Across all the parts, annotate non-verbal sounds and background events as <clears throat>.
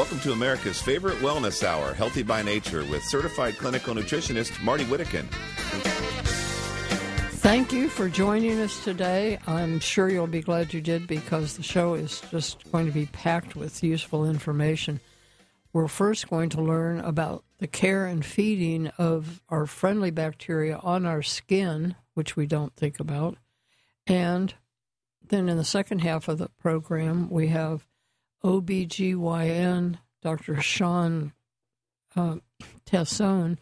Welcome to America's favorite wellness hour, Healthy by Nature, with certified clinical nutritionist Marty Whittakin. Thank you for joining us today. I'm sure you'll be glad you did because the show is just going to be packed with useful information. We're first going to learn about the care and feeding of our friendly bacteria on our skin, which we don't think about. And then in the second half of the program, we have OBGYN, Dr. Shawn uh, Tassone,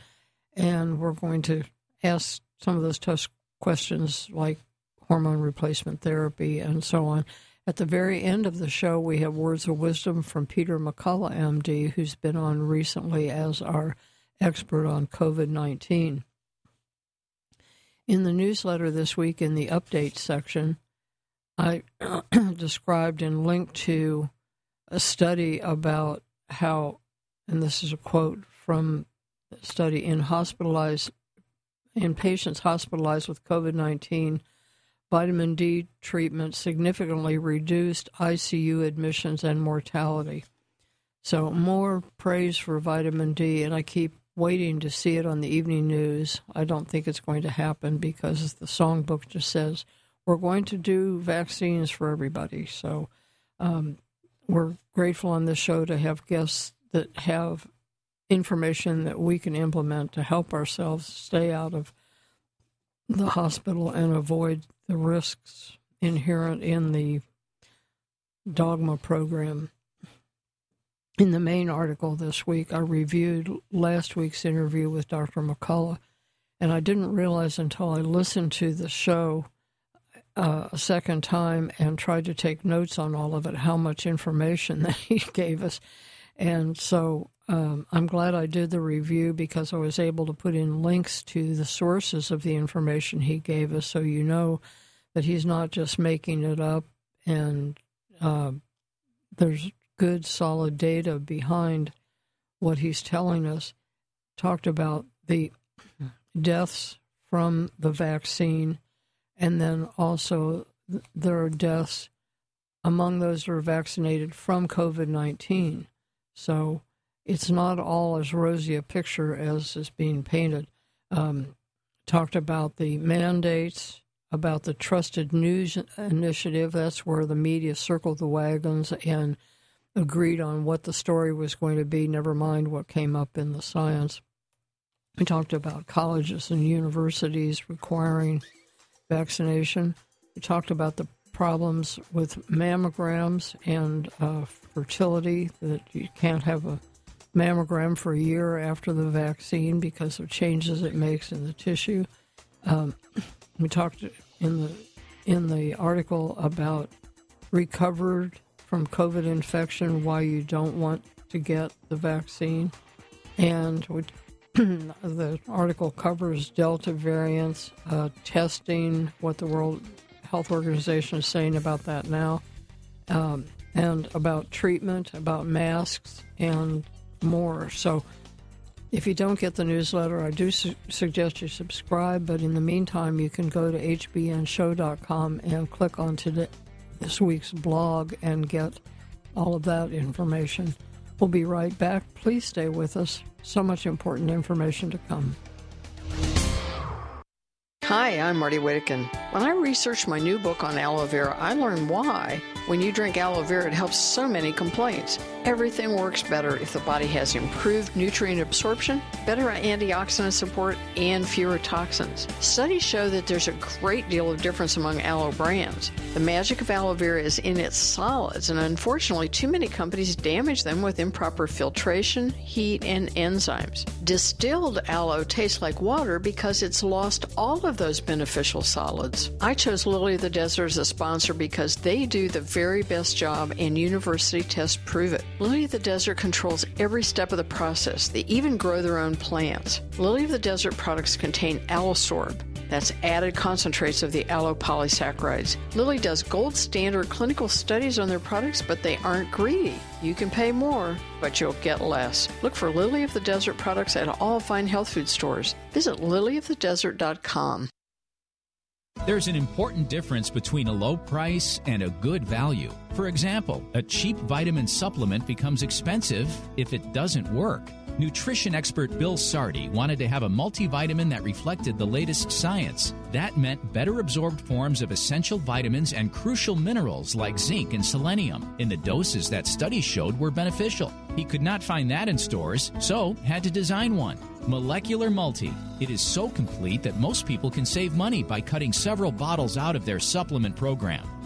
and we're going to ask some of those tough questions like hormone replacement therapy and so on. At the very end of the show, we have words of wisdom from Peter McCullough, MD, who's been on recently as our expert on COVID 19. In the newsletter this week, in the update section, I <clears throat> described and linked to a study about how, and this is a quote from a study in hospitalized in patients hospitalized with COVID 19 vitamin D treatment significantly reduced ICU admissions and mortality. So, more praise for vitamin D, and I keep waiting to see it on the evening news. I don't think it's going to happen because the songbook just says we're going to do vaccines for everybody. So, um, we're grateful on this show to have guests that have information that we can implement to help ourselves stay out of the hospital and avoid the risks inherent in the dogma program. In the main article this week, I reviewed last week's interview with Dr. McCullough, and I didn't realize until I listened to the show uh, a second time and tried to take notes on all of it how much information <laughs> that he gave us. And so um, I'm glad I did the review because I was able to put in links to the sources of the information he gave us so you know that he's not just making it up and uh, there's good solid data behind what he's telling us. Talked about the deaths from the vaccine, and then also there are deaths among those who are vaccinated from COVID 19. So it's not all as rosy a picture as is being painted. Um, talked about the mandates, about the Trusted News Initiative. That's where the media circled the wagons and agreed on what the story was going to be, never mind what came up in the science. We talked about colleges and universities requiring vaccination. We talked about the problems with mammograms and uh, fertility, that you can't have a mammogram for a year after the vaccine because of changes it makes in the tissue. Um, we talked in the in the article about recovered from COVID infection, why you don't want to get the vaccine, and we, <clears throat> the article covers Delta variants, uh, testing, what the World Health Organization is saying about that now, um, and about treatment, about masks, and more. So if you don't get the newsletter, I do su- suggest you subscribe. But in the meantime, you can go to hbnshow.com and click on today, this week's blog and get all of that information. We'll be right back. Please stay with us. So much important information to come. Hi, I'm Marty Whittakin. When I researched my new book on aloe vera, I learned why when you drink aloe vera, it helps so many complaints. Everything works better if the body has improved nutrient absorption, better antioxidant support, and fewer toxins. Studies show that there's a great deal of difference among aloe brands. The magic of aloe vera is in its solids, and unfortunately, too many companies damage them with improper filtration, heat, and enzymes. Distilled aloe tastes like water because it's lost all of those beneficial solids. I chose Lily of the Desert as a sponsor because they do the very best job, and university tests prove it. Lily of the Desert controls every step of the process. They even grow their own plants. Lily of the Desert products contain Aloesorb. That's added concentrates of the aloe polysaccharides. Lily does gold standard clinical studies on their products, but they aren't greedy. You can pay more, but you'll get less. Look for Lily of the Desert products at all fine health food stores. Visit lilyofthedesert.com. There's an important difference between a low price and a good value. For example, a cheap vitamin supplement becomes expensive if it doesn't work. Nutrition expert Bill Sardi wanted to have a multivitamin that reflected the latest science. That meant better absorbed forms of essential vitamins and crucial minerals like zinc and selenium in the doses that studies showed were beneficial. He could not find that in stores, so had to design one. Molecular Multi. It is so complete that most people can save money by cutting several bottles out of their supplement program.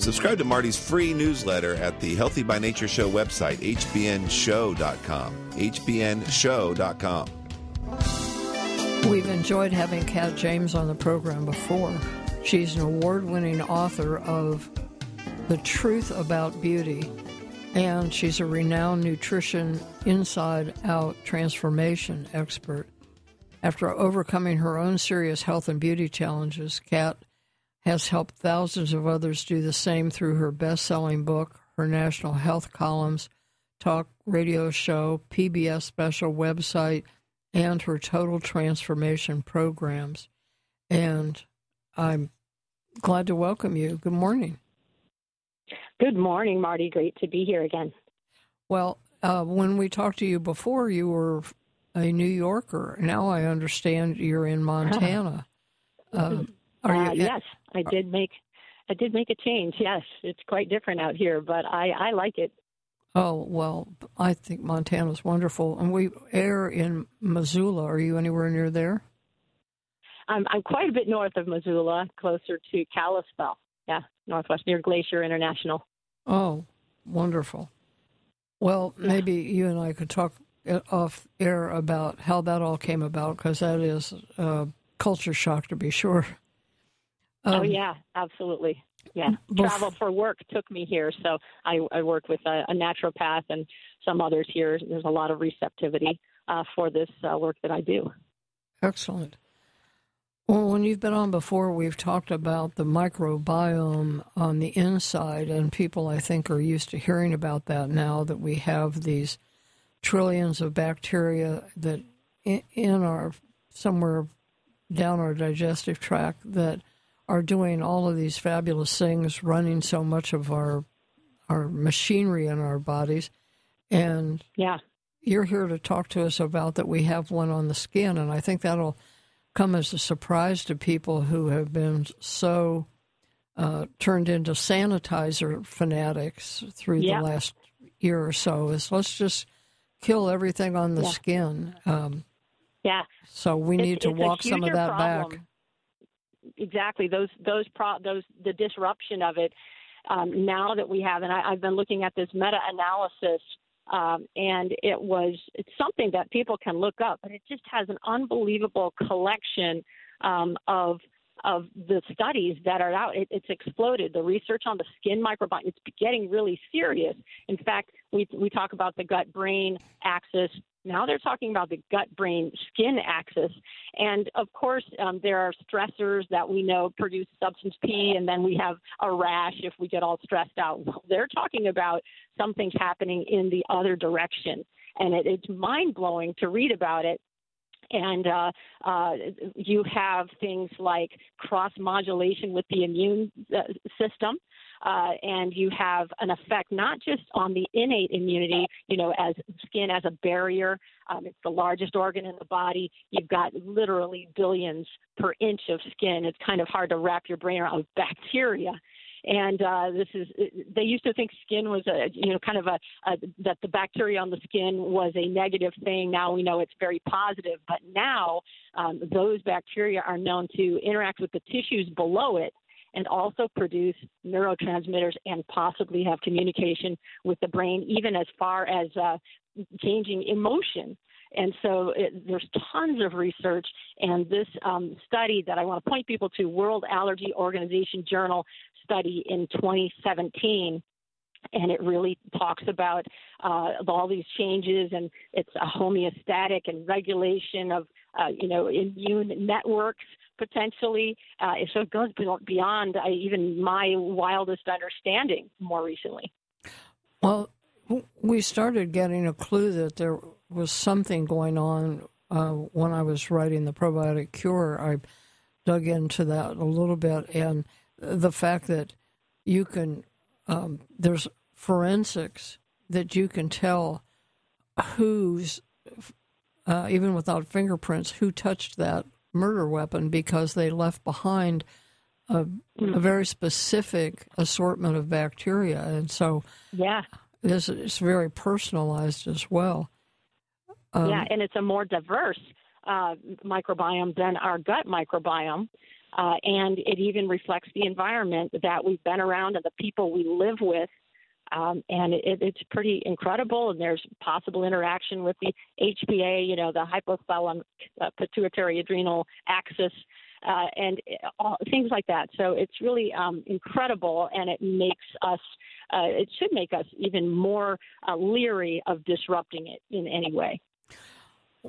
Subscribe to Marty's free newsletter at the Healthy by Nature Show website, hbnshow.com. hbnshow.com. We've enjoyed having Kat James on the program before. She's an award winning author of The Truth About Beauty, and she's a renowned nutrition inside out transformation expert. After overcoming her own serious health and beauty challenges, Kat has helped thousands of others do the same through her best selling book, her national health columns, talk radio show, PBS special website, and her total transformation programs. And I'm glad to welcome you. Good morning. Good morning, Marty. Great to be here again. Well, uh, when we talked to you before, you were a New Yorker. Now I understand you're in <laughs> Montana. Uh, uh, yes, I did make I did make a change. Yes, it's quite different out here, but I I like it. Oh well, I think Montana's wonderful, and we air in Missoula. Are you anywhere near there? I'm I'm quite a bit north of Missoula, closer to Kalispell. Yeah, northwest near Glacier International. Oh, wonderful. Well, yeah. maybe you and I could talk off air about how that all came about, because that is a culture shock to be sure. Oh, um, oh yeah, absolutely. Yeah, travel for work took me here, so I, I work with a, a, naturopath and some others here. There's a lot of receptivity uh, for this uh, work that I do. Excellent. Well, when you've been on before, we've talked about the microbiome on the inside, and people, I think, are used to hearing about that now that we have these trillions of bacteria that in our somewhere down our digestive tract that are doing all of these fabulous things, running so much of our our machinery in our bodies. And yeah, you're here to talk to us about that. We have one on the skin, and I think that'll come as a surprise to people who have been so uh, turned into sanitizer fanatics through yeah. the last year or so. Is let's just kill everything on the yeah. skin. Um, yeah. So we need to walk some of that problem. back exactly. Those those pro those the disruption of it um, now that we have and I, have been looking at this meta analysis um, and it was it's something that people can look up but it just has an unbelievable collection um, of of the studies that are out. It, it's exploded. The research on the skin microbiome, it's getting really serious. In fact, we, we talk about the gut brain axis now they're talking about the gut brain skin axis. And of course, um, there are stressors that we know produce substance P, and then we have a rash if we get all stressed out. <laughs> Well, they're talking about something's happening in the other direction. And it, it's mind blowing to read about it and uh, uh, you have things like cross modulation with the immune uh, system uh, and you have an effect not just on the innate immunity, you know, as skin as a barrier. Um, it's the largest organ in the body. You've got literally billions per inch of skin. It's kind of hard to wrap your brain around bacteria and uh, this is they used to think skin was a you know kind of a, a that the bacteria on the skin was a negative thing. Now we know it's very positive. But now um, those bacteria are known to interact with the tissues below it and also produce neurotransmitters and possibly have communication with the brain, even as far as uh, changing emotion. And so it, there's tons of research, and this um, study that I want to point people to, World Allergy Organization Journal study in 2017 and it really talks about uh, all these changes and it's a homeostatic and regulation of uh, you know immune networks potentially uh, so it goes beyond uh, even my wildest understanding more recently well we started getting a clue that there was something going on uh, when I was writing the probiotic cure. I dug into that a little bit, and the fact that you can um, there's forensics that you can tell who's uh, even without fingerprints who touched that murder weapon because they left behind a, a hmm. very specific assortment of bacteria, and so yeah, it's, it's very personalized as well. Um, yeah, and it's a more diverse uh, microbiome than our gut microbiome. Uh, and it even reflects the environment that we've been around and the people we live with. Um, and it, it's pretty incredible. And there's possible interaction with the HPA, you know, the hypothalamic uh, pituitary adrenal axis, uh, and all, things like that. So it's really um, incredible, and it makes us, uh, it should make us even more uh, leery of disrupting it in any way.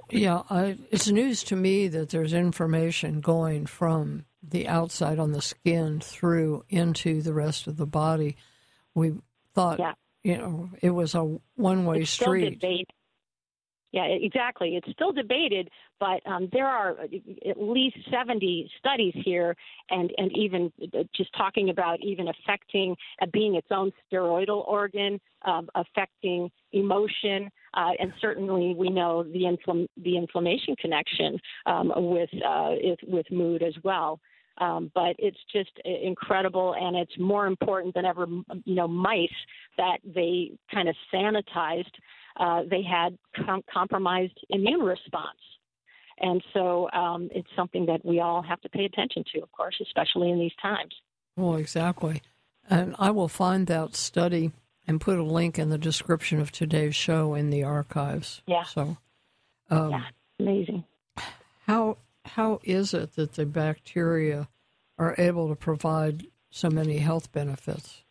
Yeah, I, it's news to me that there's information going from the outside on the skin through into the rest of the body. We thought, yeah. you know, it was a one-way it's street. Debate. Yeah, exactly. It's still debated, but um, there are at least 70 studies here, and, and even uh, just talking about even affecting uh, being its own steroidal organ, um, affecting emotion, uh, and certainly we know the, infl- the inflammation connection um, with, uh, with mood as well. Um, but it's just incredible, and it's more important than ever. You know, mice that they kind of sanitized. Uh, they had com- compromised immune response, and so um, it's something that we all have to pay attention to, of course, especially in these times. Well, exactly, and I will find that study and put a link in the description of today's show in the archives. Yeah. So, um, yeah, amazing. How how is it that the bacteria are able to provide so many health benefits?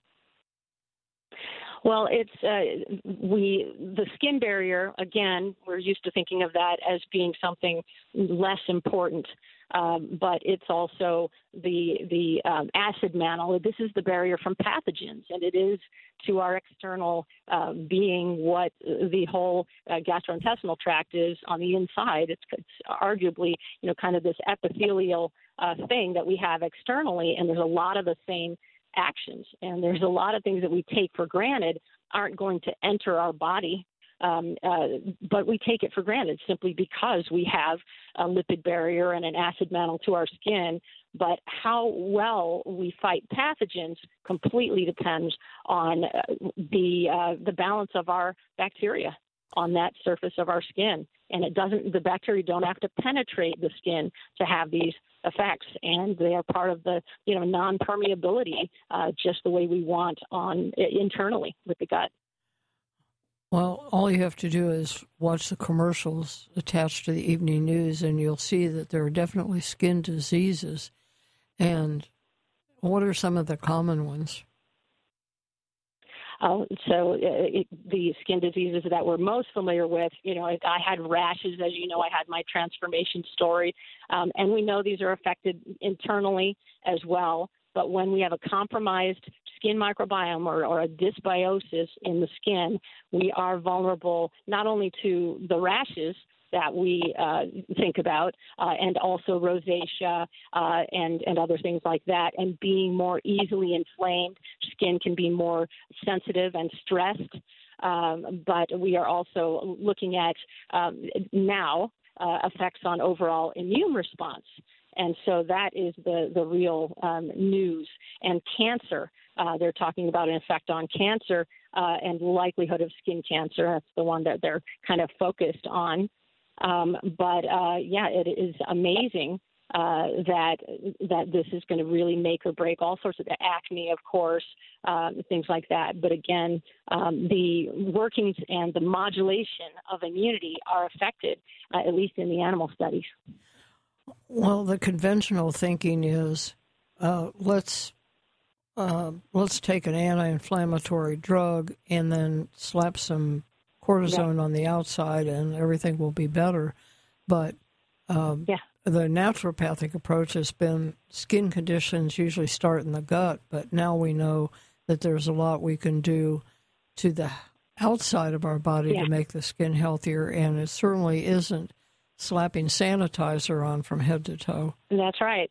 Well, it's uh, we the skin barrier. Again, we're used to thinking of that as being something less important, um, but it's also the the um, acid mantle. This is the barrier from pathogens, and it is to our external uh, being what the whole uh, gastrointestinal tract is on the inside. It's, it's arguably you know kind of this epithelial uh, thing that we have externally, and there's a lot of the same actions. And there's a lot of things that we take for granted aren't going to enter our body. Um, uh, but we take it for granted simply because we have a lipid barrier and an acid mantle to our skin. But how well we fight pathogens completely depends on uh, the uh, the balance of our bacteria on that surface of our skin. And it doesn't the bacteria don't have to penetrate the skin to have these effects, and they are part of the you know non-permeability, uh, just the way we want on internally with the gut. Well, all you have to do is watch the commercials attached to the evening news, and you'll see that there are definitely skin diseases. And what are some of the common ones? Uh, so uh, it, the skin diseases that we're most familiar with, you know, I had rashes, as you know, I had my transformation story, um, and we know these are affected internally as well. But when we have a compromised skin microbiome or, or, a dysbiosis in the skin, we are vulnerable not only to the rashes, that we uh, think about, uh, and also rosacea uh, and and other things like that. And being more easily inflamed, skin can be more sensitive and stressed. Um, but we are also looking at um, now uh, effects on overall immune response. And so that is the, the real um, news. And cancer, uh, they're talking about an effect on cancer uh, and likelihood of skin cancer. That's the one that they're kind of focused on. Um, but uh, yeah, it is amazing uh, that that this is going to really make or break all sorts of acne, of course, um, things like that. But again, um, the workings and the modulation of immunity are affected, uh, at least in the animal studies. Well, the conventional thinking is uh, let's uh, let's take an anti-inflammatory drug and then slap some cortisone yeah. on the outside, and everything will be better. But um, yeah. the naturopathic approach has been skin conditions usually start in the gut, but now we know that there's a lot we can do to the outside of our body yeah. to make the skin healthier, and it certainly isn't slapping sanitizer on from head to toe. That's right.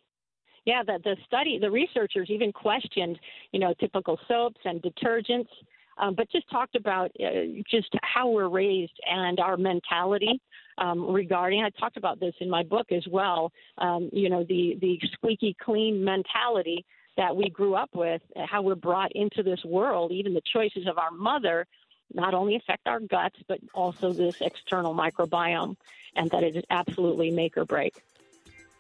Yeah, the the study, the researchers even questioned, you know, typical soaps and detergents, um, but just talked about uh, just how we're raised and our mentality um, regarding. I talked about this in my book as well. Um, you know, the the squeaky clean mentality that we grew up with, how we're brought into this world, even the choices of our mother not only affect our guts, but also this external microbiome, and that it is absolutely make or break.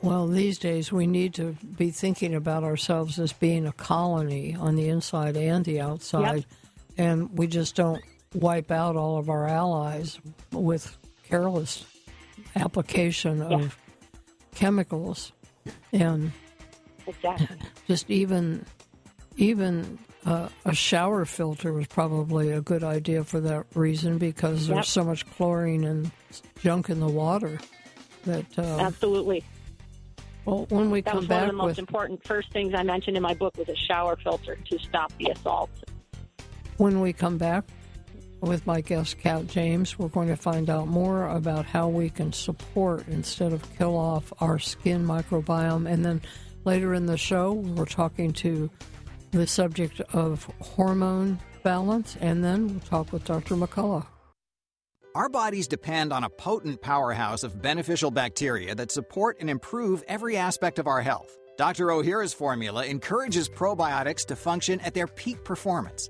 Well, these days we need to be thinking about ourselves as being a colony on the inside and the outside, yep. and we just don't wipe out all of our allies with careless application of chemicals and exactly. <laughs> just even even uh, a shower filter was probably a good idea for that reason because yep. there's so much chlorine and junk in the water that uh, absolutely. Well, when we that come was back one of the most with, important first things I mentioned in my book was a shower filter to stop the assault. When we come back with my guest Kat James, we're going to find out more about how we can support instead of kill off our skin microbiome, and then later in the show we're talking to the subject of hormone balance, and then we'll talk with Dr. McCullough. Our bodies depend on a potent powerhouse of beneficial bacteria that support and improve every aspect of our health. Dr. Ohhira's formula encourages probiotics to function at their peak performance.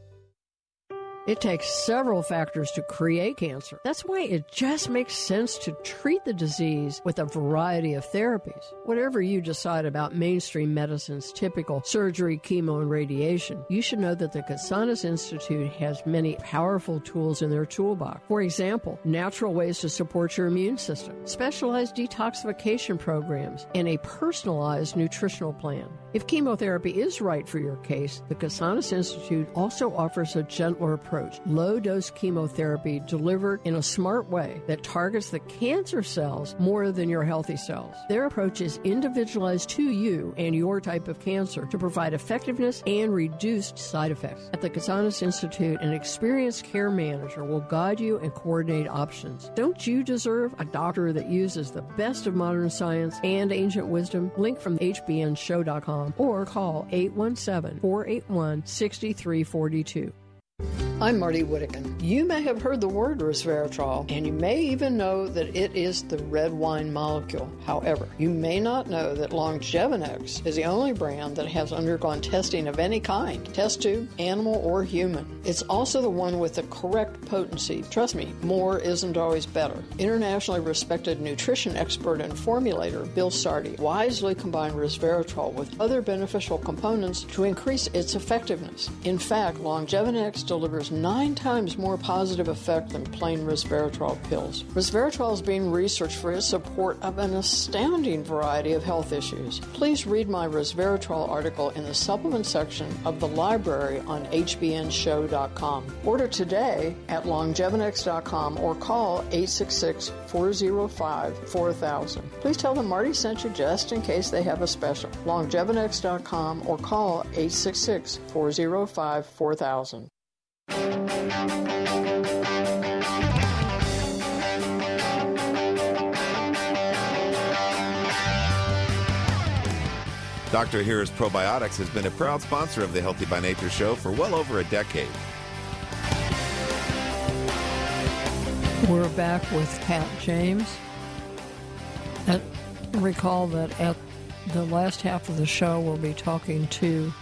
It takes several factors to create cancer. That's why it just makes sense to treat the disease with a variety of therapies. Whatever you decide about mainstream medicine's typical surgery, chemo, and radiation, you should know that the Casanas Institute has many powerful tools in their toolbox. For example, natural ways to support your immune system, specialized detoxification programs, and a personalized nutritional plan. If chemotherapy is right for your case, the Casanas Institute also offers a gentler approach low dose chemotherapy delivered in a smart way that targets the cancer cells more than your healthy cells. Their approach is individualized to you and your type of cancer to provide effectiveness and reduced side effects. At the Casanas Institute, an experienced care manager will guide you and coordinate options. Don't you deserve a doctor that uses the best of modern science and ancient wisdom? Link from hbnshow.com or call 817 481 6342. I'm Marty Whittekin. You may have heard the word resveratrol, and you may even know that it is the red wine molecule. However, you may not know that Longevinex is the only brand that has undergone testing of any kind test tube, animal, or human. It's also the one with the correct potency. Trust me, more isn't always better. Internationally respected nutrition expert and formulator Bill Sardi wisely combined resveratrol with other beneficial components to increase its effectiveness. In fact, Longevinex delivers nine times more positive effect than plain resveratrol pills. Resveratrol is being researched for its support of an astounding variety of health issues. Please read my resveratrol article in the supplement section of the library on hbnshow.com. Order today at longevinex.com or call 866 405 4000. Please tell them Marty sent you just in case they have a special. longevinex.com or call 866 405 4000. Dr. Ohhira's Probiotics has been a proud sponsor of the Healthy by Nature show for well over a decade. We're back with Kat James. At, recall that at the last half of the show, we'll be talking to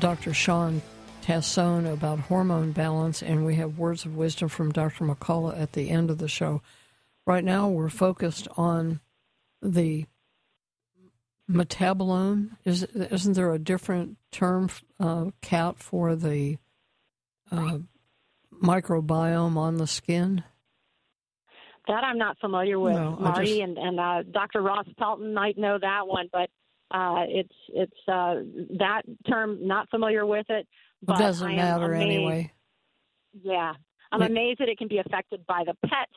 Dr. Shawn Tassone about hormone balance, and we have words of wisdom from Dr. McCullough at the end of the show. Right now, we're focused on the metabolome. Is isn't there a different term, uh, Kat, for the uh, microbiome on the skin? That I'm not familiar with, No, Marty, just- and and uh, Dr. Ross Pelton might know that one, but uh, it's it's uh, that term not familiar with it. But it doesn't matter amazed- anyway. Yeah, I'm amazed that it can be affected by the pets,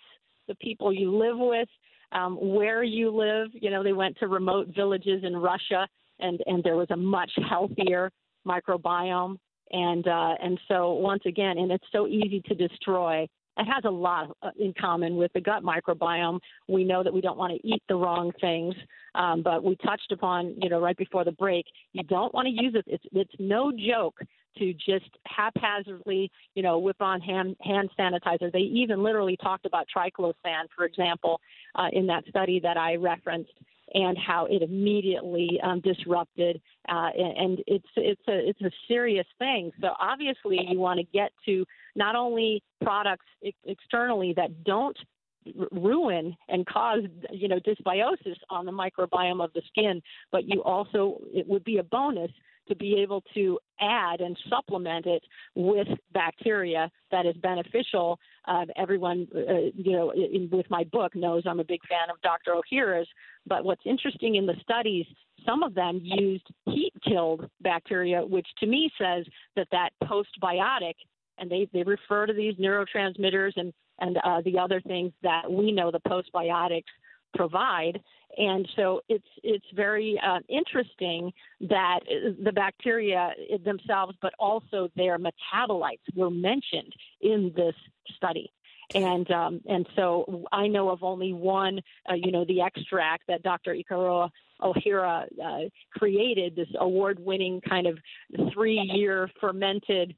the people you live with, um, where you live. You know, they went to remote villages in Russia, and and there was a much healthier microbiome, and uh, and so once again, and it's so easy to destroy. It has a lot in common with the gut microbiome. We know that we don't want to eat the wrong things, um, but we touched upon, you know, right before the break. You don't want to use it. It's it's no joke to just haphazardly, you know, whip on hand hand sanitizer. They even literally talked about triclosan, for example, uh, in that study that I referenced, and how it immediately um, disrupted. Uh, and, it's it's a it's a serious thing. So obviously, you want to get to not only products ex- externally that don't ruin and cause you know dysbiosis on the microbiome of the skin but you also it would be a bonus to be able to add and supplement it with bacteria that is beneficial. Uh, everyone, uh, you know, in, with my book knows I'm a big fan of Dr. Ohhira's. But what's interesting in the studies, some of them used heat-killed bacteria, which to me says that that postbiotic, and they they refer to these neurotransmitters and and uh, the other things that we know the postbiotics provide. And so it's it's very uh, interesting that the bacteria themselves, but also their metabolites, were mentioned in this study. And um, and so I know of only one, uh, you know, the extract that Dr. Iichiroh Ohhira uh, created, this award-winning kind of three-year fermented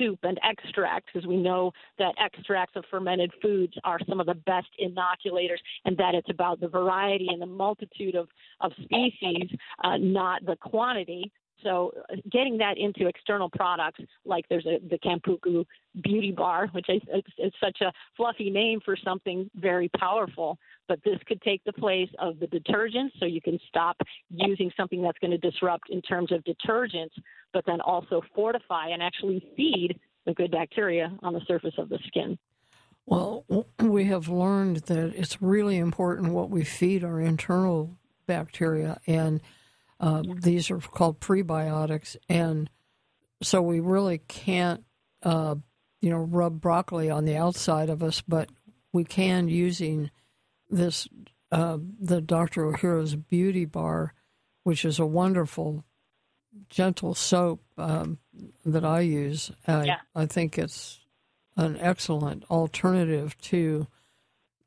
soup and extracts, because we know that extracts of fermented foods are some of the best inoculators, and that it's about the variety and the multitude of, of species, uh, not the quantity. So, uh, getting that into external products, like there's a, the Kampuku Beauty Bar, which is it's such a fluffy name for something very powerful, but this could take the place of the detergents, so you can stop using something that's going to disrupt in terms of detergents, but then also fortify and actually feed the good bacteria on the surface of the skin. Well, we have learned that it's really important what we feed our internal bacteria, and uh, these are called prebiotics. And so we really can't, uh, you know, rub broccoli on the outside of us, but we can using this, uh, the Dr. Ohhira's Beauty Bar, which is a wonderful, gentle soap um, that I use. I, Yeah. I think it's an excellent alternative to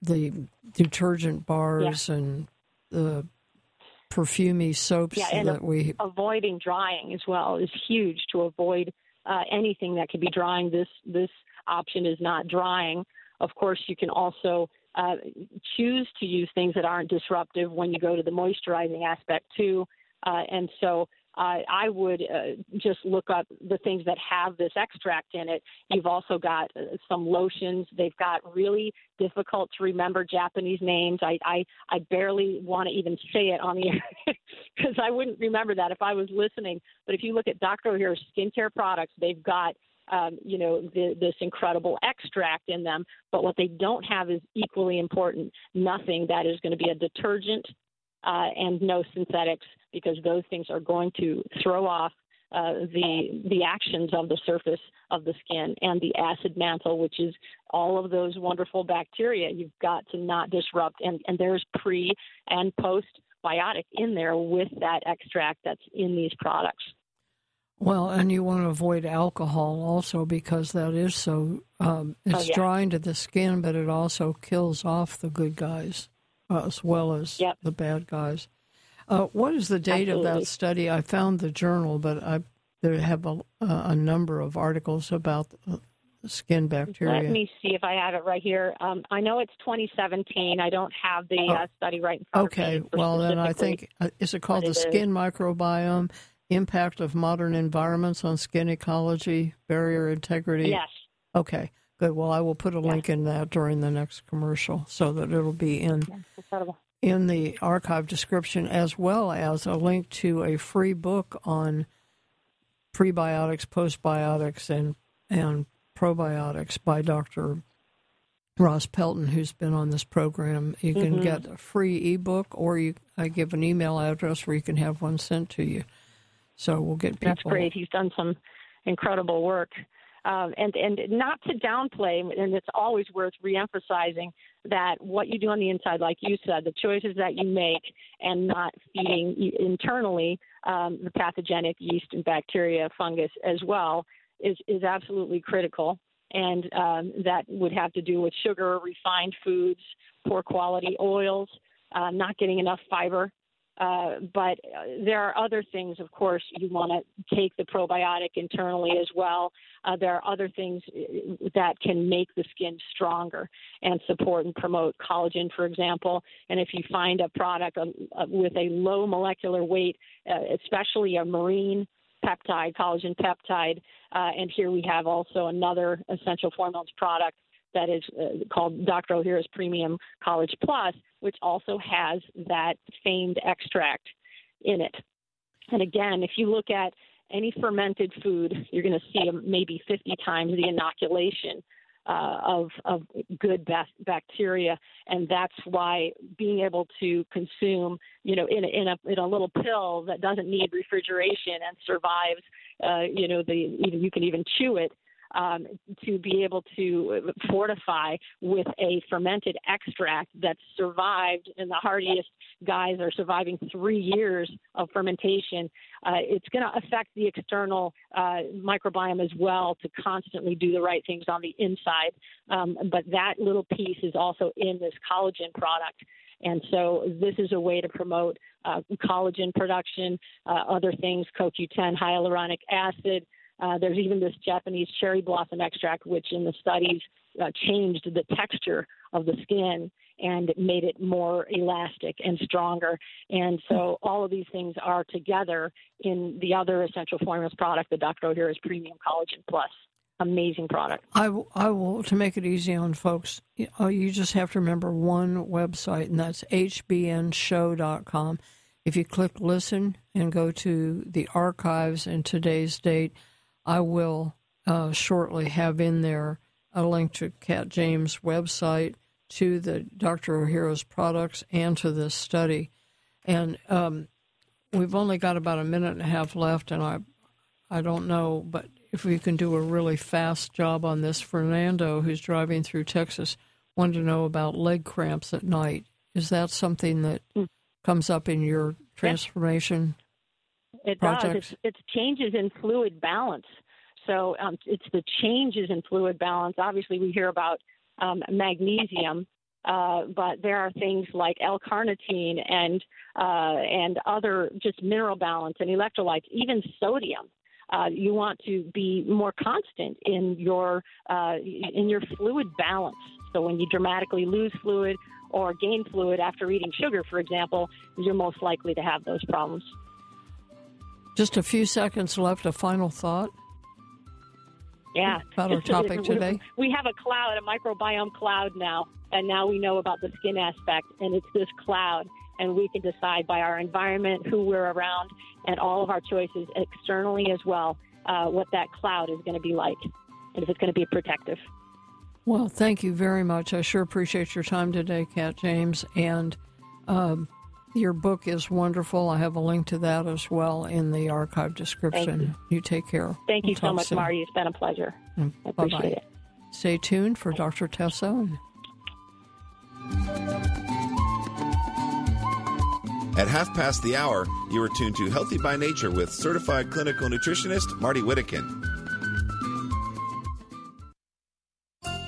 the detergent bars and the perfumey soaps Yeah, and that we avoiding drying as well is huge to avoid uh, anything that could be drying. This this option is not drying. Of course, you can also uh, choose to use things that aren't disruptive when you go to the moisturizing aspect too. Uh, and so uh, I would uh, just look up the things that have this extract in it. You've also got uh, some lotions. They've got really difficult to remember Japanese names. I I, I barely want to even say it on the air <laughs> because I wouldn't remember that if I was listening. But if you look at Dr. Ohhira's skincare products, they've got um, you know, the, this incredible extract in them. But what they don't have is equally important nothing that is going to be a detergent uh, and no synthetics, because those things are going to throw off uh, the the actions of the surface of the skin and the acid mantle, which is all of those wonderful bacteria. You've got to not disrupt, and, and there's pre and post biotic in there with that extract that's in these products. Well, and you want to avoid alcohol also because that is so, um, it's oh, yeah. drying to the skin, but it also kills off the good guys as well as yep. the bad guys. Uh, what is the date Absolutely. of that study? I found the journal, but I there have a, a number of articles about skin bacteria. Let me see if I have it right here. Um, I know it's 2017. I don't have the oh. uh, study right in front okay. of me. Okay, well then I think uh, is it called the skin is. microbiome? Impact of modern environments on skin ecology, barrier integrity. Yes. Okay, good. Well, I will put a yes. link in that during the next commercial so that it'll be in in the archive description as well as a link to a free book on prebiotics, postbiotics, and and probiotics by Dr. Ross Pelton, who's been on this program. You can mm-hmm. get a free ebook, or you I give an email address where you can have one sent to you. So we'll get people. That's great. He's done some incredible work. Um, and and not to downplay, and it's always worth reemphasizing that what you do on the inside, like you said, the choices that you make, and not feeding internally um, the pathogenic yeast and bacteria, fungus as well, is is absolutely critical. And um, that would have to do with sugar, refined foods, poor quality oils, uh, not getting enough fiber uh, but uh, there are other things, of course, you want to take the probiotic internally as well. Uh, there are other things uh, that can make the skin stronger and support and promote collagen, for example. And if you find a product uh, with a low molecular weight, especially a marine peptide, collagen peptide, and here we have also another essential formulas product that is uh, called Dr. Ohhira's Premium Collagen Plus, which also has that famed extract in it. And again, if you look at any fermented food, you're going to see maybe 50 times the inoculation uh, of, of good bacteria, and that's why being able to consume, you know, in a, in a in a little pill that doesn't need refrigeration and survives, uh, you know, the you can even chew it um, to be able to fortify with a fermented extract that survived, and the hardiest guys are surviving three years of fermentation. Uh, it's going to affect the external uh, microbiome as well to constantly do the right things on the inside. Um, but that little piece is also in this collagen product. And so this is a way to promote uh, collagen production, uh, other things, CoQ10, hyaluronic acid, uh, there's even this Japanese cherry blossom extract, which in the studies uh, changed the texture of the skin and made it more elastic and stronger. And so all of these things are together in the other essential formulas product, the Dr. Ohhira's Premium Collagen Plus. Amazing product. I, will, to make it easy on folks, uh, you just have to remember one website, and that's hbnshow.com. If you click listen and go to the archives and today's date, I will uh, shortly have in there a link to Kat James' website, to the Dr. Ohhira's products, and to this study. And um, we've only got about a minute and a half left, and I, I don't know, but if we can do a really fast job on this, Fernando, who's driving through Texas, wanted to know about leg cramps at night. Is that something that mm. comes up in your transformation? It projects? does. It's, it's changes in fluid balance. So um, it's the changes in fluid balance. Obviously, we hear about um, magnesium, uh, but there are things like L-carnitine and uh, and other just mineral balance and electrolytes, even sodium. Uh, you want to be more constant in your uh, in your fluid balance. So when you dramatically lose fluid or gain fluid after eating sugar, for example, you're most likely to have those problems. Just a few seconds left. A final thought. Yeah. About our topic today. We have a cloud, a microbiome cloud now, and now we know about the skin aspect, and it's this cloud, and we can decide by our environment, who we're around, and all of our choices externally as well uh, what that cloud is going to be like and if it's going to be protective. Well, thank you very much. I sure appreciate your time today, Kat James. And um, your book is wonderful. I have a link to that as well in the archive description. You. you. take care. Thank we'll you so much, soon. Marty. It's been a pleasure. Mm, I appreciate Bye-bye. it. Stay tuned for Dr. Tassone. At half past the hour, you are tuned to Healthy by Nature with certified clinical nutritionist Marty Whittekin.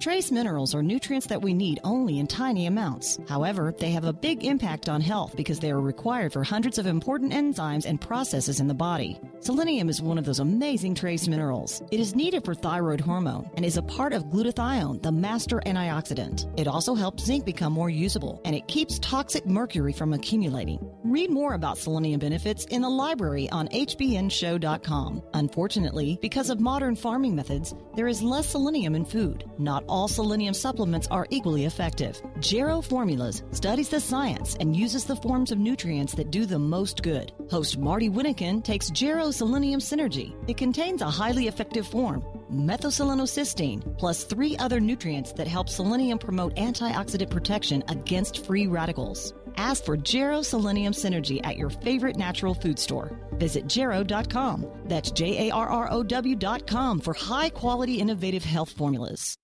Trace minerals are nutrients that we need only in tiny amounts. However, they have a big impact on health because they are required for hundreds of important enzymes and processes in the body. Selenium is one of those amazing trace minerals. It is needed for thyroid hormone and is a part of glutathione, the master antioxidant. It also helps zinc become more usable and it keeps toxic mercury from accumulating. Read more about selenium benefits in the library on hbnshow.com. Unfortunately, because of modern farming methods, there is less selenium in food. Not all selenium supplements are equally effective. Jarrow Formulas studies the science and uses the forms of nutrients that do the most good. Host Marty Whittekin takes Jarrow Selenium Synergy. It contains a highly effective form, methylselenocysteine, plus three other nutrients that help selenium promote antioxidant protection against free radicals. Ask for Jarrow Selenium Synergy at your favorite natural food store. Visit jarrow.com. That's J A R R O W.com for high quality, innovative health formulas.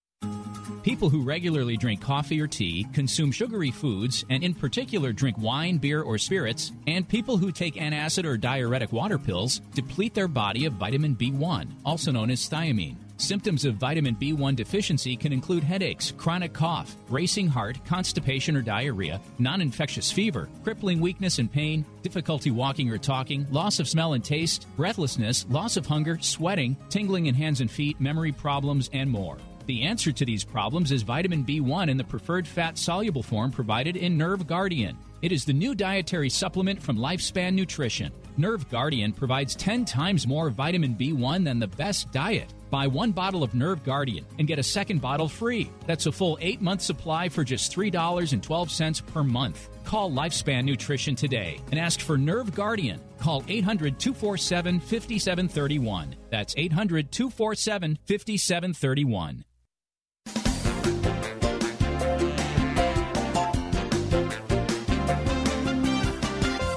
People who regularly drink coffee or tea, consume sugary foods, and in particular drink wine, beer, or spirits, and people who take antacid or diuretic water pills deplete their body of vitamin B1, also known as thiamine. Symptoms of vitamin B1 deficiency can include headaches, chronic cough, racing heart, constipation or diarrhea, non infectious fever, crippling weakness and pain, difficulty walking or talking, loss of smell and taste, breathlessness, loss of hunger, sweating, tingling in hands and feet, memory problems, and more. The answer to these problems is vitamin B1 in the preferred fat soluble form provided in Nerve Guardian. It is the new dietary supplement from Lifespan Nutrition. Nerve Guardian provides 10 times more vitamin B1 than the best diet. Buy one bottle of Nerve Guardian and get a second bottle free. That's a full eight month supply for just $3.12 per month. Call Lifespan Nutrition today and ask for Nerve Guardian. Call 800 247 5731. That's 800 247 5731.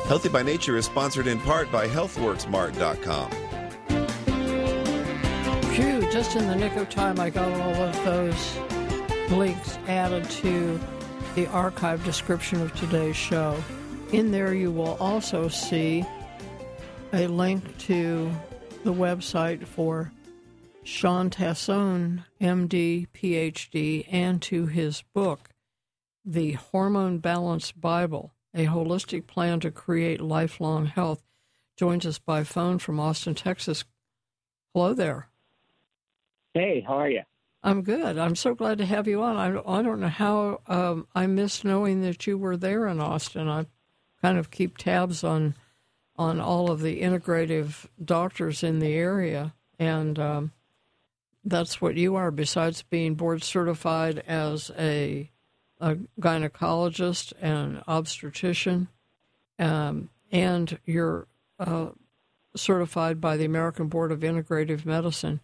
Healthy by Nature is sponsored in part by HealthWorksMart.com. Phew, just in the nick of time, I got all of those links added to the archive description of today's show. In there, you will also see a link to the website for Shawn Tassone, MD, PhD, and to his book, The Hormone Balance Bible a holistic plan to create lifelong health, joins us by phone from Austin, Texas. Hello there. Hey, how are you? I'm good. I'm so glad to have you on. I, I don't know how um, I missed knowing that you were there in Austin. I kind of keep tabs on on all of the integrative doctors in the area, and um, that's what you are. Besides being board certified as a a gynecologist and obstetrician, um, and you're uh, certified by the American Board of Integrative Medicine.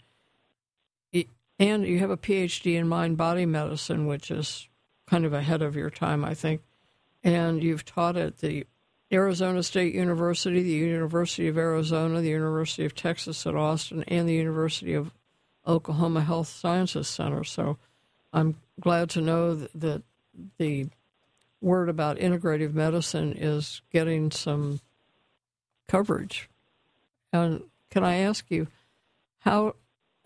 And you have a PhD in mind body medicine, which is kind of ahead of your time, I think. And you've taught at the Arizona State University, the University of Arizona, the University of Texas at Austin, and the University of Oklahoma Health Sciences Center. So I'm glad to know that, that the word about integrative medicine is getting some coverage. And can I ask you how,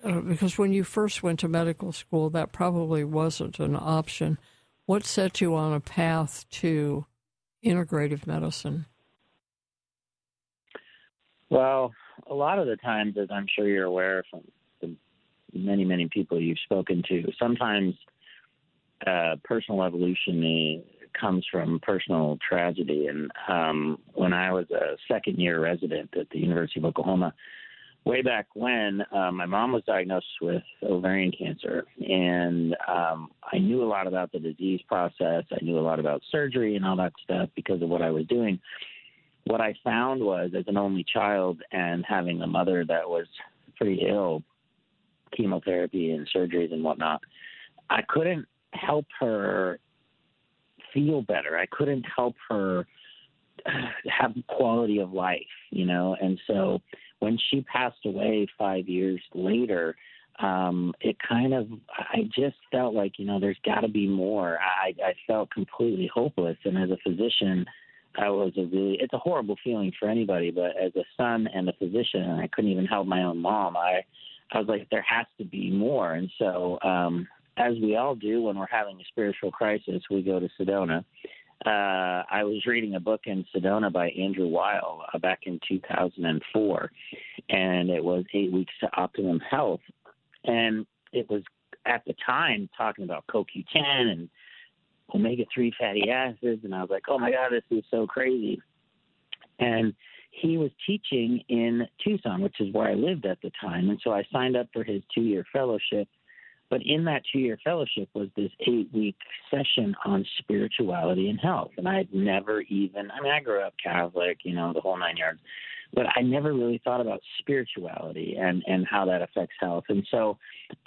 uh, because when you first went to medical school, that probably wasn't an option. What set you on a path to integrative medicine? Well, a lot of the times, as I'm sure you're aware from the many, many people you've spoken to, sometimes uh, personal evolution comes from personal tragedy. And um, when I was a second year resident at the University of Oklahoma, way back when, uh, my mom was diagnosed with ovarian cancer, and um, I knew a lot about the disease process. I knew a lot about surgery and all that stuff because of what I was doing. What I found was, as an only child and having a mother that was pretty ill, chemotherapy and surgeries and whatnot, I couldn't help her feel better. I couldn't help her <sighs> have quality of life, you know. And so when she passed away five years later, um, it kind of I just felt like you know there's got to be more. I I felt completely hopeless, and as a physician, I was a really it's a horrible feeling for anybody, but as a son and a physician, and I couldn't even help my own mom. I I was like there has to be more, and so um, as we all do when we're having a spiritual crisis, we go to Sedona. Uh, I was reading a book in Sedona by Andrew Weil uh, back in 2004, and it was Eight Weeks to Optimum Health. And it was at the time talking about CoQ10 and omega 3 fatty acids. And I was like, oh my God, this is so crazy. And he was teaching in Tucson, which is where I lived at the time. And so I signed up for his two year fellowship but in that two year fellowship was this eight week session on spirituality and health. And I had never even, I mean, I grew up Catholic, you know, the whole nine yards, but I never really thought about spirituality and, and how that affects health. And so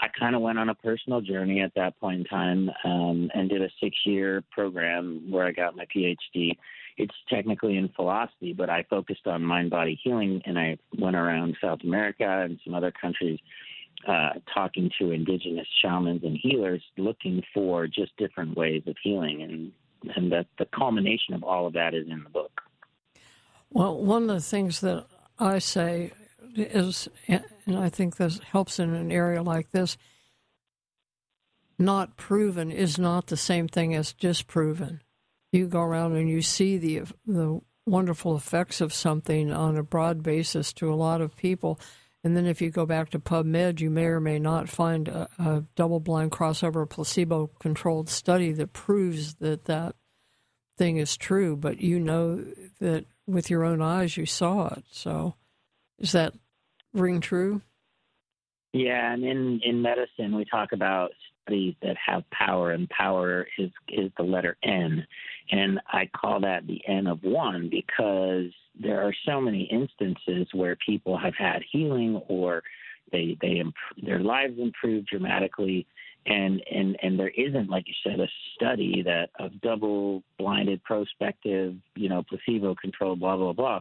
I kind of went on a personal journey at that point in time um, and did a six year program where I got my PhD. It's technically in philosophy, but I focused on mind body healing and I went around South America and some other countries uh, talking to indigenous shamans and healers, looking for just different ways of healing, and and that the culmination of all of that is in the book. Well, one of the things that I say is, and I think this helps in an area like this. Not proven is not the same thing as disproven. You go around and you see the the wonderful effects of something on a broad basis to a lot of people and then if you go back to PubMed, you may or may not find a, a double blind crossover placebo controlled study that proves that that thing is true, but you know that with your own eyes you saw it. So is that ring true? Yeah, and in, in medicine we talk about studies that have power, and power is is the letter N, and I call that the N of one because there are so many instances where people have had healing or they they imp- their lives improve dramatically. And and and there isn't like you said a study that of double blinded prospective you know placebo controlled blah blah blah.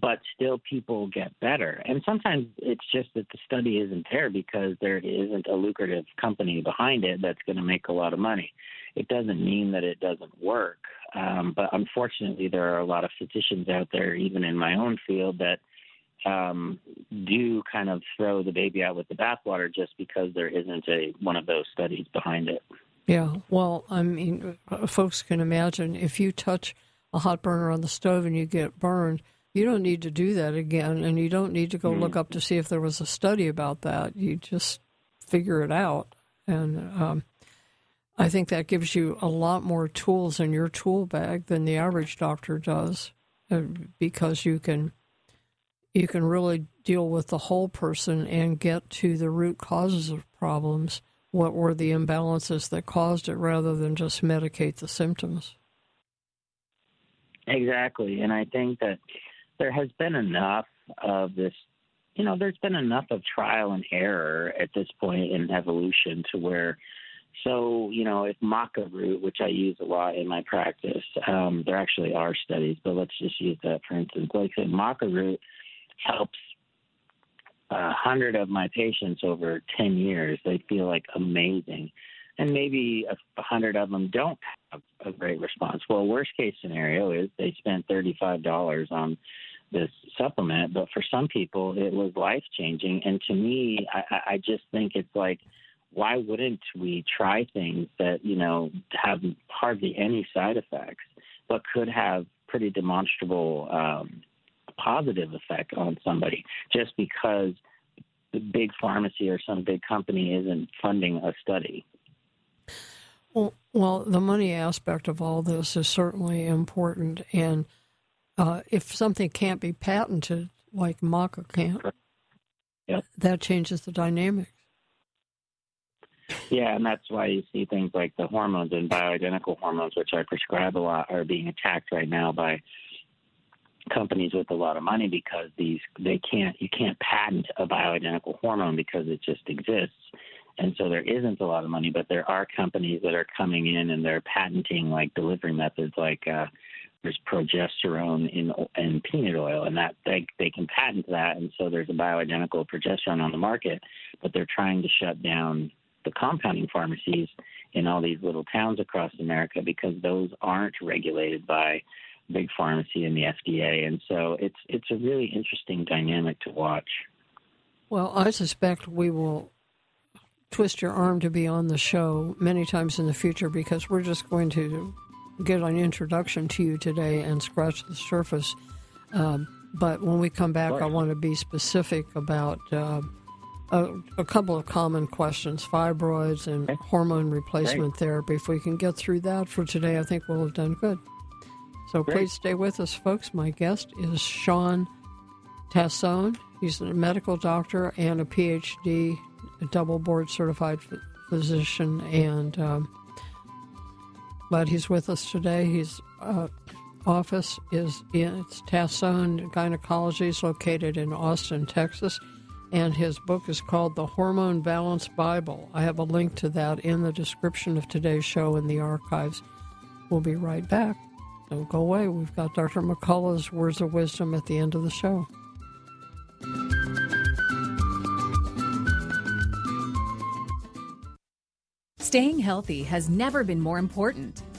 But still people get better. And sometimes it's just that the study isn't there because there isn't a lucrative company behind it that's going to make a lot of money it doesn't mean that it doesn't work um, but unfortunately, there are a lot of physicians out there, even in my own field, that um, do kind of throw the baby out with the bathwater just because there isn't a one of those studies behind it. Yeah, well, I mean, folks can imagine if you touch a hot burner on the stove and you get burned, you don't need to do that again, and you don't need to go mm. look up to see if there was a study about that. You just figure it out, and um, I think that gives you a lot more tools in your tool bag than the average doctor does, uh, because you can you can really deal with the whole person and get to the root causes of problems. What were the imbalances that caused it, rather than just medicate the symptoms. Exactly, and I think that there has been enough of this. You know, there's been enough of trial and error at this point in evolution to where So, you know, if maca root, which I use a lot in my practice, um, there actually are studies, but let's just use that for instance. Like I said, maca root helps a hundred of my patients over 10 years. They feel like amazing. And maybe a hundred of them don't have a great response. Well, worst case scenario is they spent $35 on this supplement, but for some people it was life changing. And to me, I, I just think it's like, why wouldn't we try things that you know have hardly any side effects, but could have pretty demonstrable um, positive effect on somebody just because the big pharmacy or some big company isn't funding a study. Well, well, the money aspect of all this is certainly important, and uh, if something can't be patented, like maca can't, yep. that changes the dynamics. Yeah, and that's why you see things like the hormones and bioidentical hormones, which I prescribe a lot, are being attacked right now by companies with a lot of money because these they can't you can't patent a bioidentical hormone because it just exists. And so there isn't a lot of money, but there are companies that are coming in and they're patenting like delivery methods like uh there's progesterone in in peanut oil, and that they they can patent that, and so there's a bioidentical progesterone on the market, but they're trying to shut down the compounding pharmacies in all these little towns across America because those aren't regulated by big pharmacy and the FDA, and so it's it's a really interesting dynamic to watch. Well, I suspect we will twist your arm to be on the show many times in the future because we're just going to get an introduction to you today and scratch the surface. Um, but when we come back, I want to be specific about uh, a, a, couple of common questions fibroids and okay. hormone replacement Great. therapy. If we can get through that for today, I think we'll have done good. So Great. please stay with us, folks. My guest is Shawn Tassone. He's a medical doctor and a PhD, a double board certified physician, and um, but he's with us today. His uh, office is in it's Tassone Gynecology, is located in Austin, Texas and his book is called The Hormone Balance Bible. I have a link to that in the description of today's show in the archives. We'll be right back. Don't go away. We've got Dr. McCullough's words of wisdom at the end of the show. Staying healthy has never been more important.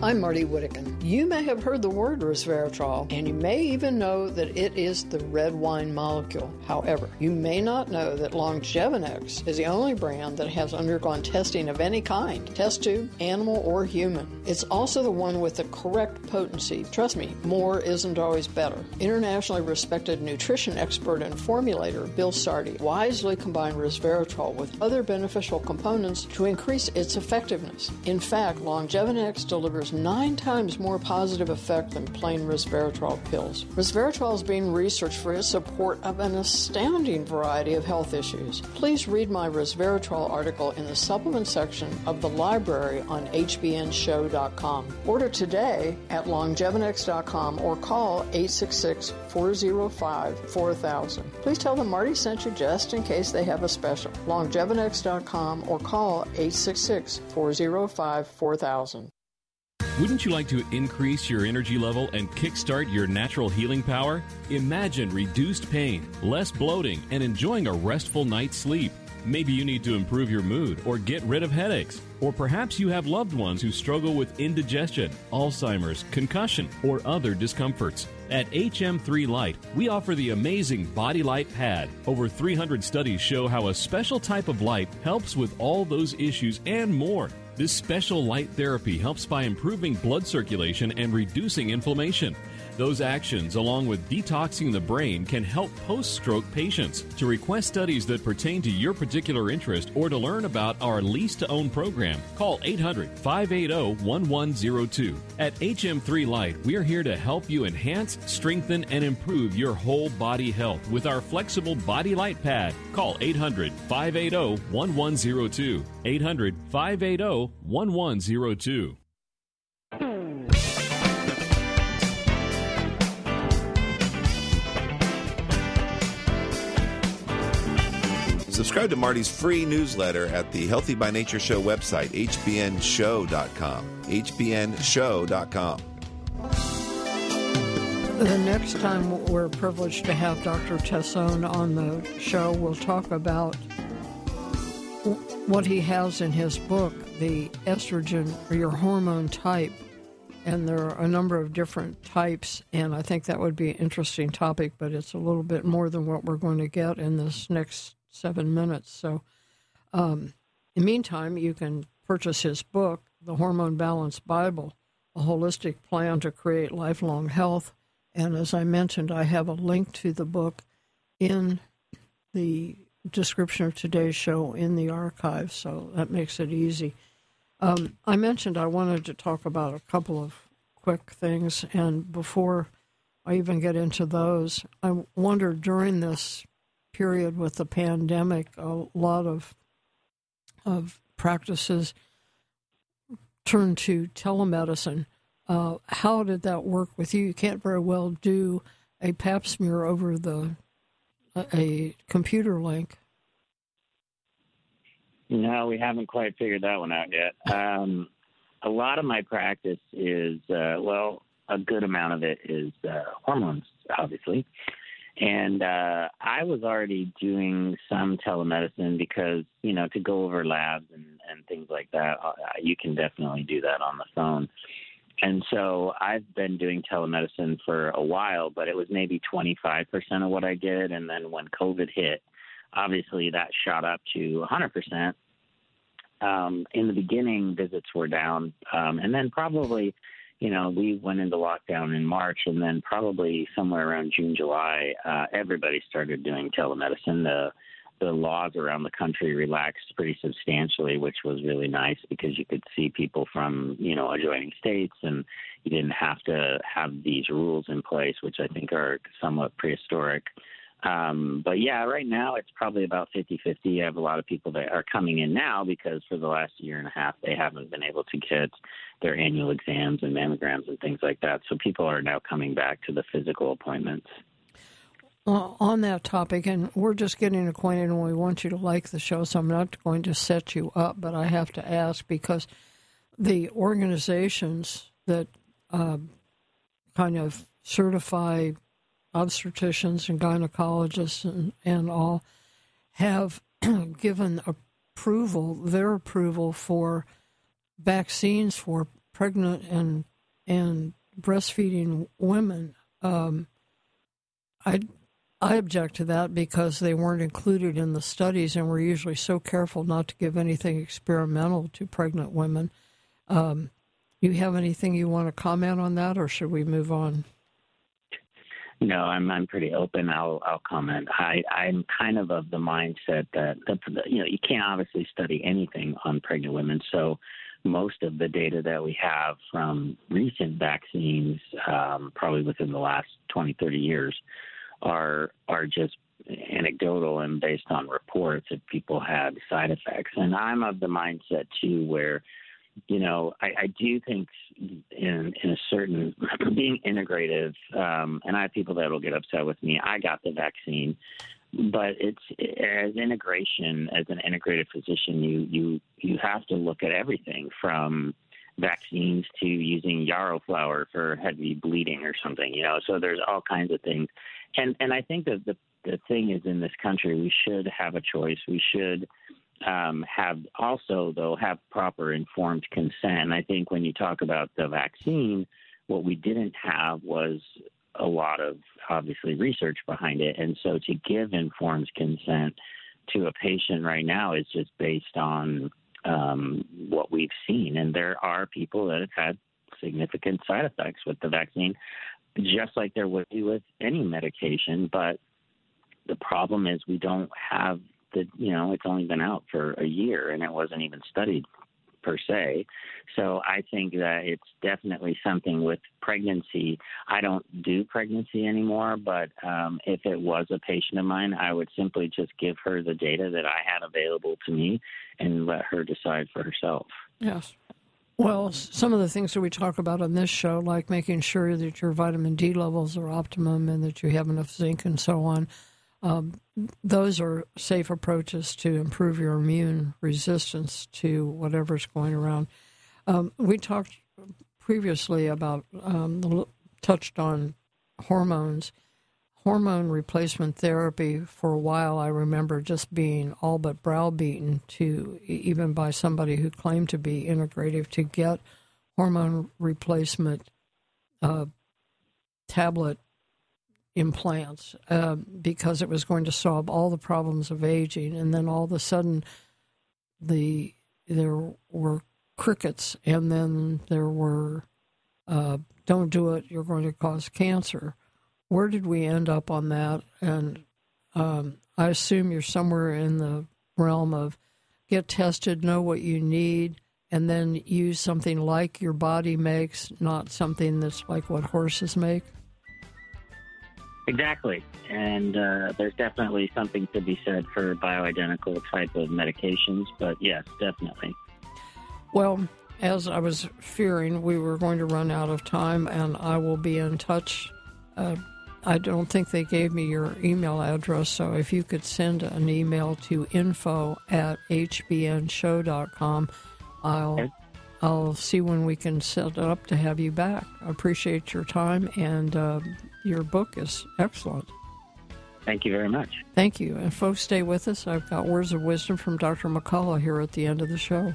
I'm Marty Whittekin. You may have heard the word resveratrol, and you may even know that it is the red wine molecule. However, you may not know that Longevinex is the only brand that has undergone testing of any kind test tube, animal, or human. It's also the one with the correct potency. Trust me, more isn't always better. Internationally respected nutrition expert and formulator Bill Sardi wisely combined resveratrol with other beneficial components to increase its effectiveness. In fact, Longevinex delivers nine times more positive effect than plain resveratrol pills. Resveratrol is being researched for its support of an astounding variety of health issues. Please read my resveratrol article in the supplement section of the library on hbnshow.com. Order today at longevinex.com or call 866 405 4000. Please tell them Marty sent you just in case they have a special. longevinex.com or call 866 405 4000. Wouldn't you like to increase your energy level and kickstart your natural healing power? Imagine reduced pain, less bloating, and enjoying a restful night's sleep. Maybe you need to improve your mood or get rid of headaches. Or perhaps you have loved ones who struggle with indigestion, Alzheimer's, concussion, or other discomforts. At HM3 Light, we offer the amazing Body Light Pad. Over 300 studies show how a special type of light helps with all those issues and more. This special light therapy helps by improving blood circulation and reducing inflammation. Those actions, along with detoxing the brain, can help post stroke patients. To request studies that pertain to your particular interest or to learn about our lease to own program, call 800 580 1102. At HM3 Light, we're here to help you enhance, strengthen, and improve your whole body health with our flexible body light pad. Call 800 580 1102. 800 580 1102. Subscribe to Marty's free newsletter at the Healthy by Nature Show website, hbnshow.com. hbnshow.com. The next time we're privileged to have Dr. Tassone on the show, we'll talk about what he has in his book, the estrogen or your hormone type. And there are a number of different types, and I think that would be an interesting topic, but it's a little bit more than what we're going to get in this next seven minutes. So, um, in the meantime, you can purchase his book, The Hormone Balance Bible, a holistic plan to create lifelong health. And as I mentioned, I have a link to the book in the description of today's show in the archive, so that makes it easy. Um, I mentioned I wanted to talk about a couple of quick things, and before I even get into those, I wonder during this period with the pandemic, a lot of of practices turned to telemedicine. Uh, how did that work with you? You can't very well do a Pap smear over the a, computer link. No, we haven't quite figured that one out yet. Um, a lot of my practice is, uh, well, a good amount of it is uh, hormones, obviously. And uh, I was already doing some telemedicine because, you know, to go over labs and, and things like that, uh, you can definitely do that on the phone. And so I've been doing telemedicine for a while, but it was maybe 25% of what I did. And then when COVID hit, obviously that shot up to 100%. Um, in the beginning, visits were down. Um, and then probably you know, we went into lockdown in March, and then probably somewhere around June, July, uh, everybody started doing telemedicine. The the laws around the country relaxed pretty substantially, which was really nice because you could see people from you know adjoining states, and you didn't have to have these rules in place, which I think are somewhat prehistoric. Um, but yeah, right now it's probably about 50 50. I have a lot of people that are coming in now because for the last year and a half they haven't been able to get their annual exams and mammograms and things like that. So people are now coming back to the physical appointments. On that topic, and we're just getting acquainted, and we want you to like the show, so I'm not going to set you up, but I have to ask because the organizations that uh, kind of certify obstetricians and gynecologists and, and all have <clears throat> given approval, their approval for vaccines for pregnant and and breastfeeding women. Um, I I object to that because they weren't included in the studies, and we're usually so careful not to give anything experimental to pregnant women. Um, you have anything you want to comment on that, or should we move on? No, I'm I'm pretty open. I'll I'll comment. I I'm kind of of the mindset that that you know you can't obviously study anything on pregnant women. So most of the data that we have from recent vaccines, um, probably within the last 20, 30 years, are are just anecdotal and based on reports that people had side effects. And I'm of the mindset too where you know, I, I do think in in a certain <clears throat> being integrative, um, and I have people that will get upset with me. I got the vaccine, but it's as integration as an integrated physician, you you you have to look at everything from vaccines to using yarrow flower for heavy bleeding or something. You know, so there's all kinds of things, and and I think that the the thing is in this country we should have a choice. We should um, have also though have proper informed consent. I think when you talk about the vaccine, what we didn't have was a lot of obviously research behind it, and so to give informed consent to a patient right now is just based on um, what we've seen, and there are people that have had significant side effects with the vaccine, just like there would be with any medication, but the problem is we don't have the you know it's only been out for a year and it wasn't even studied per se. So I think that it's definitely something with pregnancy. I don't do pregnancy anymore, but um, if it was a patient of mine, I would simply just give her the data that I had available to me and let her decide for herself. Yes. Well, some of the things that we talk about on this show, like making sure that your vitamin D levels are optimum and that you have enough zinc and so on, um, those are safe approaches to improve your immune resistance to whatever's going around. Um, we talked previously about um, touched on hormones. Hormone replacement therapy for a while, I remember just being all but browbeaten to even by somebody who claimed to be integrative to get hormone replacement uh, tablet implants uh, because it was going to solve all the problems of aging. And then all of a sudden, the there were crickets, and then there were uh, don't do it, you're going to cause cancer. Where did we end up on that? And um, I assume you're somewhere in the realm of get tested, know what you need, and then use something like your body makes, not something that's like what horses make. Exactly. And uh, there's definitely something to be said for bioidentical type of medications, but yes, definitely. Well, as I was fearing, we were going to run out of time, and I will be in touch. Uh, I don't think they gave me your email address, so if you could send an email to info at hbnshow.com, I'll. Okay. I'll see when we can set it up to have you back. I appreciate your time, and uh, your book is excellent. Thank you very much. Thank you. And folks, stay with us. I've got words of wisdom from Dr. McCullough here at the end of the show.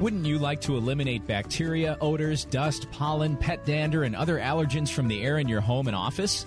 Wouldn't you like to eliminate bacteria, odors, dust, pollen, pet dander, and other allergens from the air in your home and office?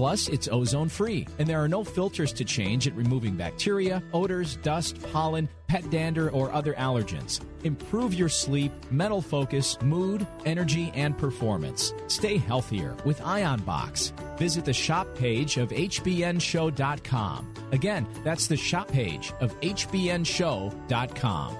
Plus, it's ozone free, and there are no filters to change at removing bacteria, odors, dust, pollen, pet dander, or other allergens. Improve your sleep, mental focus, mood, energy, and performance. Stay healthier with Ion Box. Visit the shop page of hbnshow.com. Again, that's the shop page of hbnshow.com.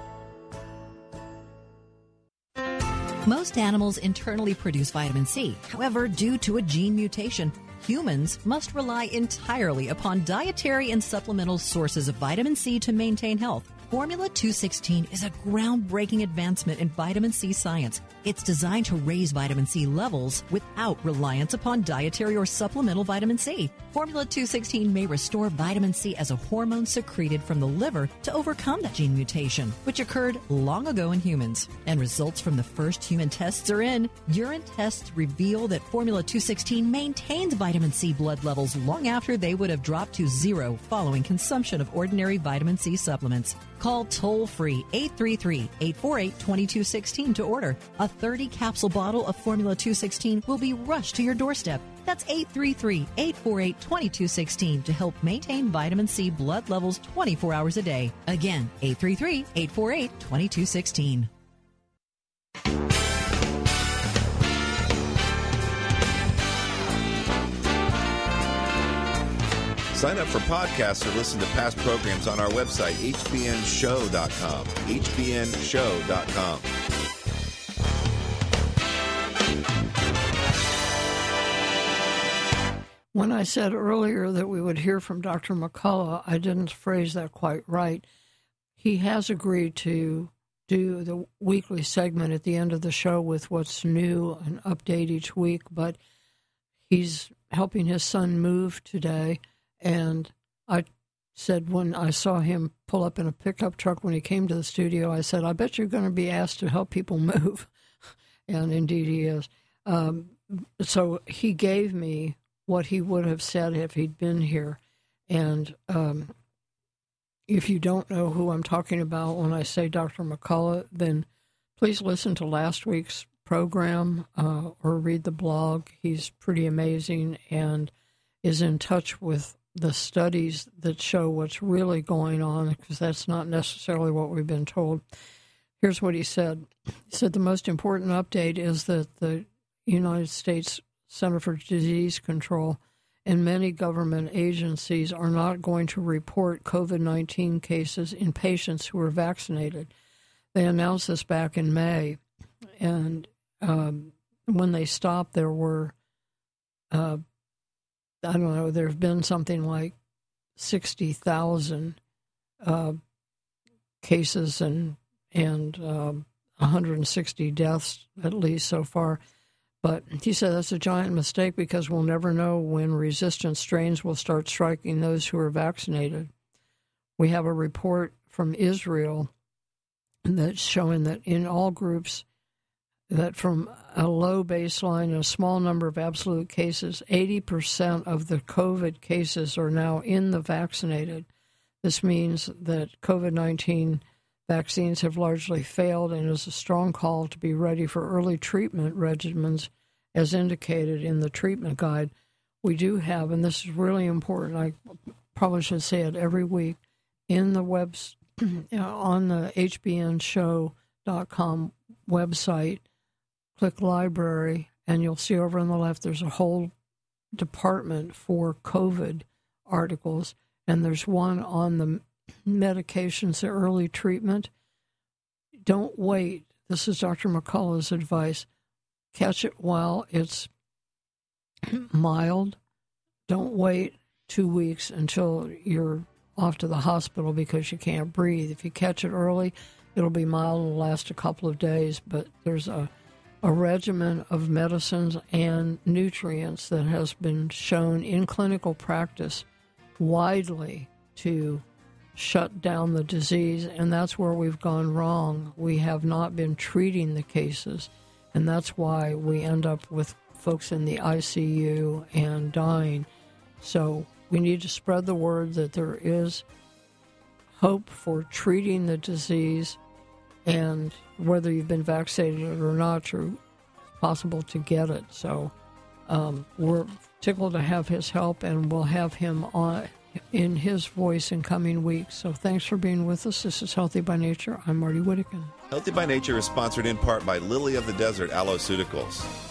Most animals internally produce vitamin C. However, due to a gene mutation, Humans must rely entirely upon dietary and supplemental sources of vitamin C to maintain health. Formula 216 is a groundbreaking advancement in vitamin C science. It's designed to raise vitamin C levels without reliance upon dietary or supplemental vitamin C. Formula 216 may restore vitamin C as a hormone secreted from the liver to overcome that gene mutation, which occurred long ago in humans. And results from the first human tests are in. Urine tests reveal that Formula 216 maintains vitamin C blood levels long after they would have dropped to zero following consumption of ordinary vitamin C supplements. Call toll free 833 848 2216 to order. A 30 capsule bottle of Formula 216 will be rushed to your doorstep. That's 833 848 2216 to help maintain vitamin C blood levels 24 hours a day. Again, 833 848 2216. Sign up for podcasts or listen to past programs on our website, hbnshow.com. hbnshow.com. When I said earlier that we would hear from Dr. McCullough, I didn't phrase that quite right. He has agreed to do the weekly segment at the end of the show with what's new and update each week, but he's helping his son move today. And I said when I saw him pull up in a pickup truck when he came to the studio, I said, I bet you're going to be asked to help people <laughs> move. and indeed he is. Um, so he gave me what he would have said if he'd been here. And um, if you don't know who I'm talking about when I say Dr. McCullough, then please listen to last week's program uh, or read the blog. He's pretty amazing and is in touch with the studies that show what's really going on because that's not necessarily what we've been told. Here's what he said. He said the most important update is that the United States Center for Disease Control, and many government agencies are not going to report COVID 19 cases in patients who are vaccinated. They announced this back in May, and um, when they stopped, there were, uh, I don't know, there have been something like 60,000 uh, cases and, and uh, 160 deaths at least so far. But he said that's a giant mistake because we'll never know when resistant strains will start striking those who are vaccinated. We have a report from Israel that's showing that in all groups, that from a low baseline a small number of absolute cases, 80% of the COVID cases are now in the vaccinated. This means that COVID 19 Vaccines have largely failed and is a strong call to be ready for early treatment regimens as indicated in the treatment guide. We do have, and this is really important, I probably should say it every week, in the webs <clears throat> on the hbnshow.com website, click library, and you'll see over on the left there's a whole department for COVID articles, and there's one on the medications, the early treatment. Don't wait. This is Dr. McCullough's advice. Catch it while it's <clears throat> mild. Don't wait two weeks until you're off to the hospital because you can't breathe. If you catch it early, it'll be mild and last a couple of days, but there's a a regimen of medicines and nutrients that has been shown in clinical practice widely to shut down the disease, and that's where we've gone wrong. We have not been treating the cases, and that's why we end up with folks in the ICU and dying. So we need to spread the word that there is hope for treating the disease, and whether you've been vaccinated or not, it's possible to get it. So um, we're tickled to have his help, and we'll have him on in his voice in coming weeks. So thanks for being with us. This is Healthy by Nature. I'm Marty Whittekin. Healthy by Nature is sponsored in part by Lily of the Desert Aloeceuticals.